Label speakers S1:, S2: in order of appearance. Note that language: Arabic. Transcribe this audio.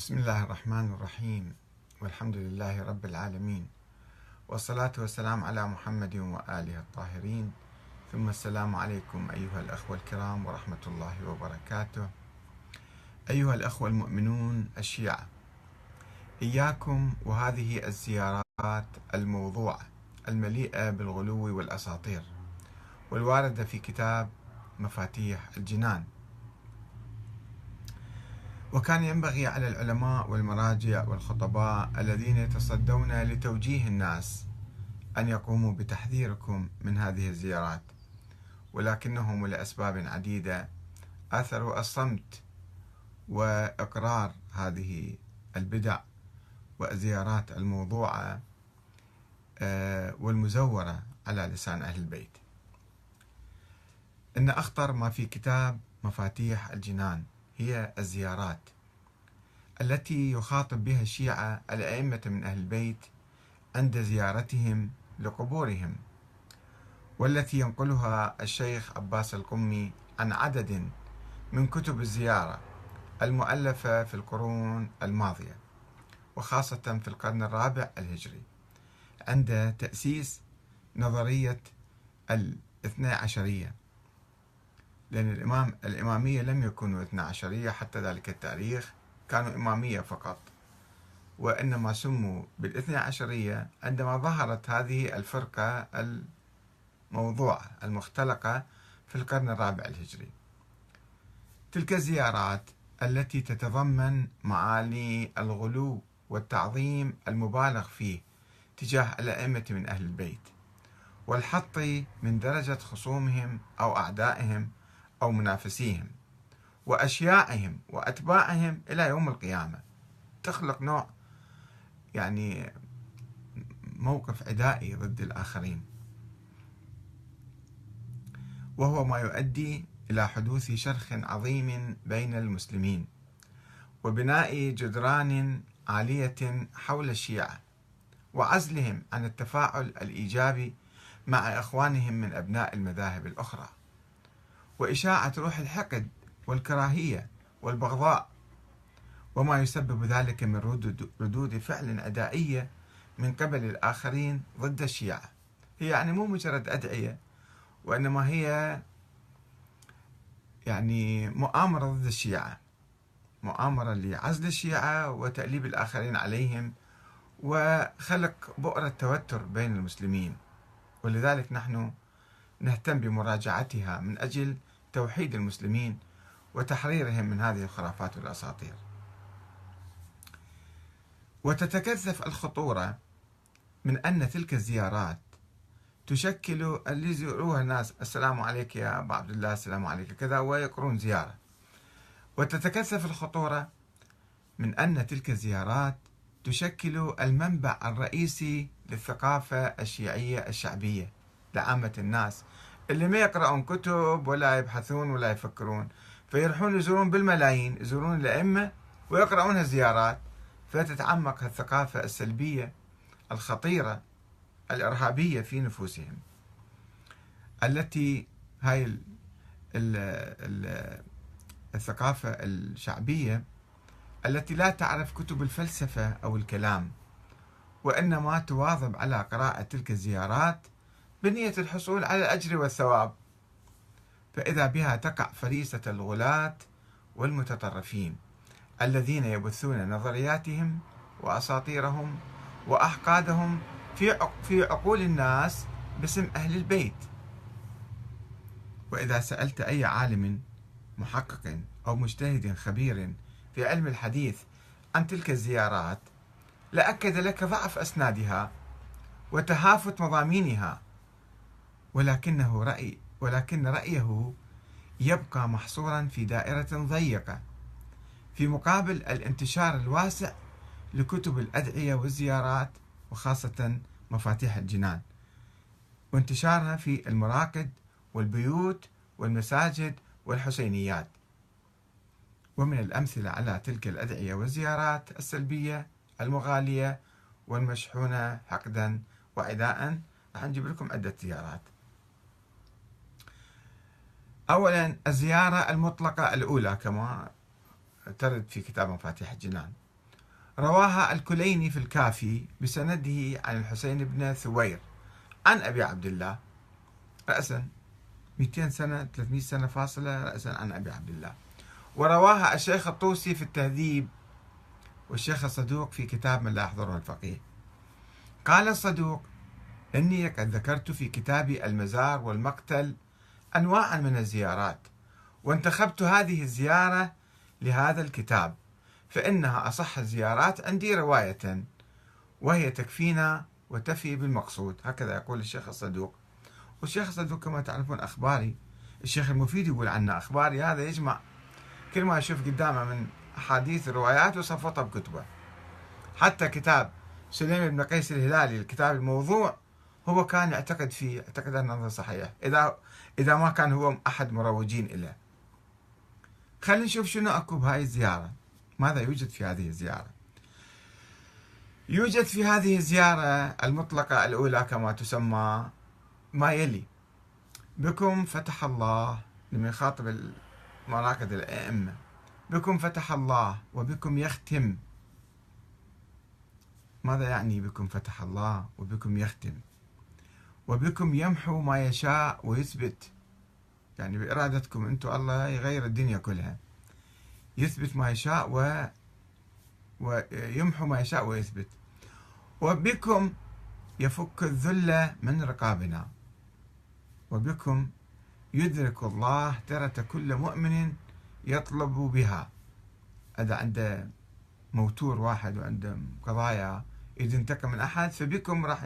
S1: بسم الله الرحمن الرحيم. والحمد لله رب العالمين. والصلاة والسلام على محمد وآله الطاهرين. ثم السلام عليكم أيها الأخوة الكرام ورحمة الله وبركاته. أيها الأخوة المؤمنون الشيعة إياكم وهذه الزيارات الموضوعة المليئة بالغلو والأساطير والواردة في كتاب مفاتيح الجنان. وكان ينبغي على العلماء والمراجع والخطباء الذين يتصدون لتوجيه الناس أن يقوموا بتحذيركم من هذه الزيارات ولكنهم لأسباب عديدة آثروا الصمت وإقرار هذه البدع والزيارات الموضوعة آه، والمزورة على لسان أهل البيت. إن أخطر ما في كتاب مفاتيح الجنان. هي الزيارات التي يخاطب بها الشيعة الأئمة من أهل البيت عند زيارتهم لقبورهم والتي ينقلها الشيخ عباس القمي عن عدد من كتب الزيارة المؤلفة في القرون الماضية وخاصة في القرن الرابع الهجري عند تأسيس نظرية الاثنى عشرية. لأن الإمام الإمامية لم يكونوا اثنا عشرية حتى ذلك التاريخ كانوا إمامية فقط. وإنما سموا بالاثنى عشرية عندما ظهرت هذه الفرقة الموضوعة المختلقة في القرن الرابع الهجري. تلك الزيارات التي تتضمن معاني الغلو والتعظيم المبالغ فيه تجاه الأئمة من أهل البيت والحط من درجة خصومهم أو أعدائهم أو منافسيهم وأشيائهم وأتباعهم إلى يوم القيامة. تخلق نوع يعني موقف عدائي ضد الآخرين. وهو ما يؤدي إلى حدوث شرخ عظيم بين المسلمين وبناء جدران عالية حول الشيعة وعزلهم عن التفاعل الإيجابي مع إخوانهم من أبناء المذاهب الأخرى. وإشاعة روح الحقد والكراهية والبغضاء. وما يسبب ذلك من ردود فعل عدائية من قبل الآخرين ضد الشيعة. هي يعني مو مجرد أدعية وإنما هي يعني مؤامرة ضد الشيعة مؤامرة لعزل الشيعة وتأليب الآخرين عليهم وخلق بؤرة توتر بين المسلمين. ولذلك نحن نهتم بمراجعتها من أجل توحيد المسلمين وتحريرهم من هذه الخرافات والأساطير. وتتكثف الخطورة من أن تلك الزيارات تشكل اللي يزوروها الناس السلام عليك يا ابو عبد الله السلام عليك كذا ويقرون زيارة. وتتكثف الخطورة من أن تلك الزيارات تشكل المنبع الرئيسي للثقافة الشيعية الشعبية لعامة الناس اللي ما يقرأون كتب ولا يبحثون ولا يفكرون. فيروحون يزورون بالملايين يزورون الأئمة ويقرؤون الزيارات. فتتعمق الثقافة السلبية الخطيرة الإرهابية في نفوسهم. التي هاي ال ال ال الثقافة الشعبية التي لا تعرف كتب الفلسفة أو الكلام وإنما تواظب على قراءة تلك الزيارات بنية الحصول على الأجر والثواب. فإذا بها تقع فريسة الغلاة والمتطرفين الذين يبثون نظرياتهم وأساطيرهم وأحقادهم في عقول الناس باسم أهل البيت. وإذا سألت أي عالم محقق أو مجتهد خبير في علم الحديث عن تلك الزيارات لأكد لك ضعف أسنادها وتهافت مضامينها ولكنه رأي ولكن رأيه يبقى محصورا في دائرة ضيقة. في مقابل الانتشار الواسع لكتب الأدعية والزيارات وخاصة مفاتيح الجنان. وانتشارها في المراقد والبيوت والمساجد والحسينيات. ومن الأمثلة على تلك الأدعية والزيارات السلبية المغالية والمشحونة حقدا وعداء راح نجيب لكم عدة زيارات. أولا الزيارة المطلقة الأولى كما ترد في كتاب مفاتيح الجنان. رواها الكليني في الكافي بسنده عن الحسين بن ثوير عن أبي عبد الله. رأسا 200 سنة 300 سنة فاصلة رأسا عن أبي عبد الله. ورواها الشيخ الطوسي في التهذيب والشيخ الصدوق في كتاب من لا يحضره الفقيه. قال الصدوق إني قد ذكرت في كتابي المزار والمقتل أنواعا من الزيارات وانتخبت هذه الزيارة لهذا الكتاب فإنها أصح الزيارات عندي رواية وهي تكفينا وتفي بالمقصود. هكذا يقول الشيخ الصدوق. والشيخ الصدوق كما تعرفون أخباري. الشيخ المفيد يقول عنه أخباري. هذا يجمع كل ما يشوف قدامه من أحاديث وروايات وصفطها بكتبه حتى كتاب سليم بن قيس الهلالي الكتاب الموضوع هو كان يعتقد فيه اعتقد أنه صحيح. إذا إذا ما كان هو أحد مروجين له خلينا نشوف شنو أكو بهاي الزيارة. ماذا يوجد في هذه الزيارة؟ يوجد في هذه الزيارة المطلقة الأولى كما تسمى ما يلي. بكم فتح الله لما يخاطب مراكز الأئمة. بكم فتح الله وبكم يختم. ماذا يعني بكم فتح الله وبكم يختم؟ وبكم يمحو ما يشاء ويثبت. يعني بإرادتكم أنتم الله يغير الدنيا كلها. يثبت ما يشاء و ويمحو ما يشاء ويثبت. وبكم يفك الذل من رقابنا. وبكم يدرك الله ترة كل مؤمن يطلب بها. إذا عنده موتور واحد وعنده قضايا إذا انتقم من أحد فبكم راح